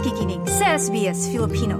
nakikinig sa SBS Filipino.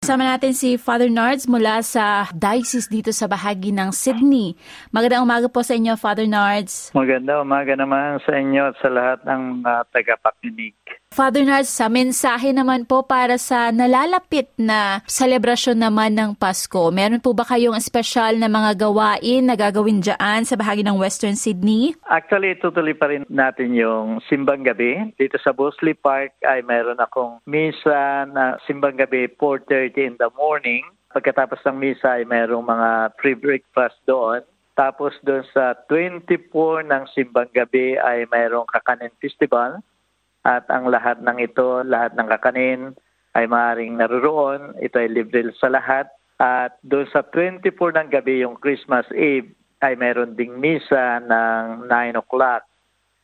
Sama natin si Father Nards mula sa diocese dito sa bahagi ng Sydney. Magandang umaga po sa inyo, Father Nards. Maganda umaga naman sa inyo at sa lahat ng uh, tagapakinig. Father Nards, sa mensahe naman po para sa nalalapit na selebrasyon naman ng Pasko. Meron po ba kayong espesyal na mga gawain na gagawin dyan sa bahagi ng Western Sydney? Actually, tutuloy pa rin natin yung simbang gabi. Dito sa Bosley Park ay meron akong misa na simbang gabi 4.30 in the morning. Pagkatapos ng misa ay merong mga pre-breakfast doon. Tapos doon sa 24 ng simbang gabi ay mayroong kakanin festival at ang lahat ng ito, lahat ng kakanin ay maaaring naroon. Ito ay libre sa lahat. At doon sa 24 ng gabi, yung Christmas Eve, ay meron ding misa ng 9 o'clock.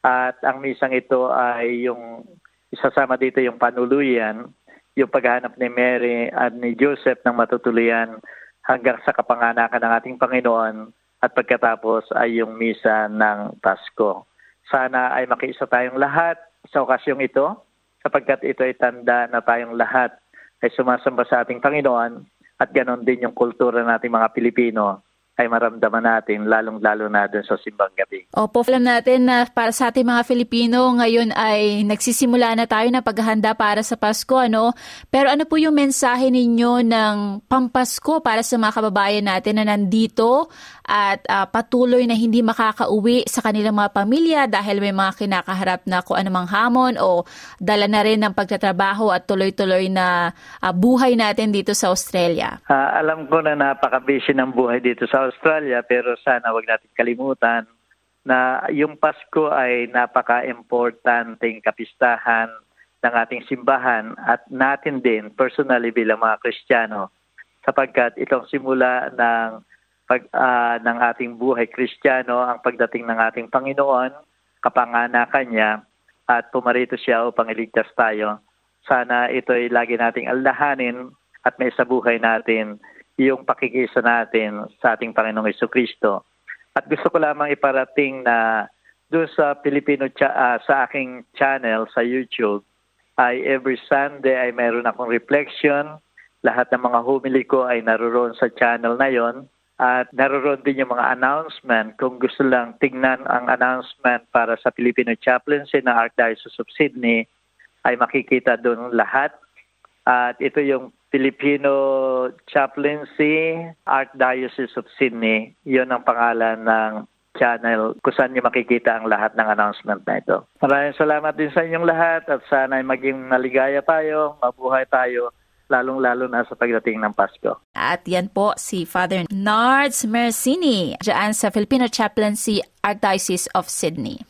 At ang misang ito ay yung isasama dito yung panuluyan, yung paghahanap ni Mary at ni Joseph ng matutuluyan hanggang sa kapanganakan ng ating Panginoon at pagkatapos ay yung misa ng Pasko. Sana ay makiisa tayong lahat sa okasyong ito sapagkat ito ay tanda na tayong lahat ay sumasamba sa ating Panginoon at ganon din yung kultura nating mga Pilipino ay maramdaman natin, lalong-lalo na dun sa simbang gabi. Opo, alam natin na para sa ating mga Filipino, ngayon ay nagsisimula na tayo na paghahanda para sa Pasko, ano? Pero ano po yung mensahe ninyo ng Pampasko para sa mga kababayan natin na nandito at uh, patuloy na hindi makakauwi sa kanilang mga pamilya dahil may mga kinakaharap na kung anumang hamon o dala na rin ng pagtatrabaho at tuloy-tuloy na uh, buhay natin dito sa Australia? Uh, alam ko na napaka-busy ng buhay dito sa Australia pero sana wag natin kalimutan na yung Pasko ay napaka-importanteng kapistahan ng ating simbahan at natin din personally bilang mga Kristiyano sapagkat itong simula ng pag uh, ng ating buhay Kristiyano ang pagdating ng ating Panginoon, kapanganakan niya at pumarito siya upang iligtas tayo. Sana ito ay lagi nating aldahanin at may sa buhay natin yung pakikisa natin sa ating Panginoong Iso Kristo. At gusto ko lamang iparating na doon sa Filipino cha- uh, sa aking channel sa YouTube ay every Sunday ay mayroon akong reflection. Lahat ng mga humili ko ay naroon sa channel na yon at naroon din yung mga announcement. Kung gusto lang tingnan ang announcement para sa Filipino Chaplaincy ng Archdiocese of Sydney, ay makikita doon lahat. At ito yung Filipino Chaplaincy, Archdiocese of Sydney. Yun ang pangalan ng channel kung saan nyo makikita ang lahat ng announcement na ito. Maraming salamat din sa inyong lahat at sana ay maging maligaya tayo, mabuhay tayo, lalong-lalo na sa pagdating ng Pasko. At yan po si Father Nards Mercini, dyan sa Filipino Chaplaincy, Archdiocese of Sydney.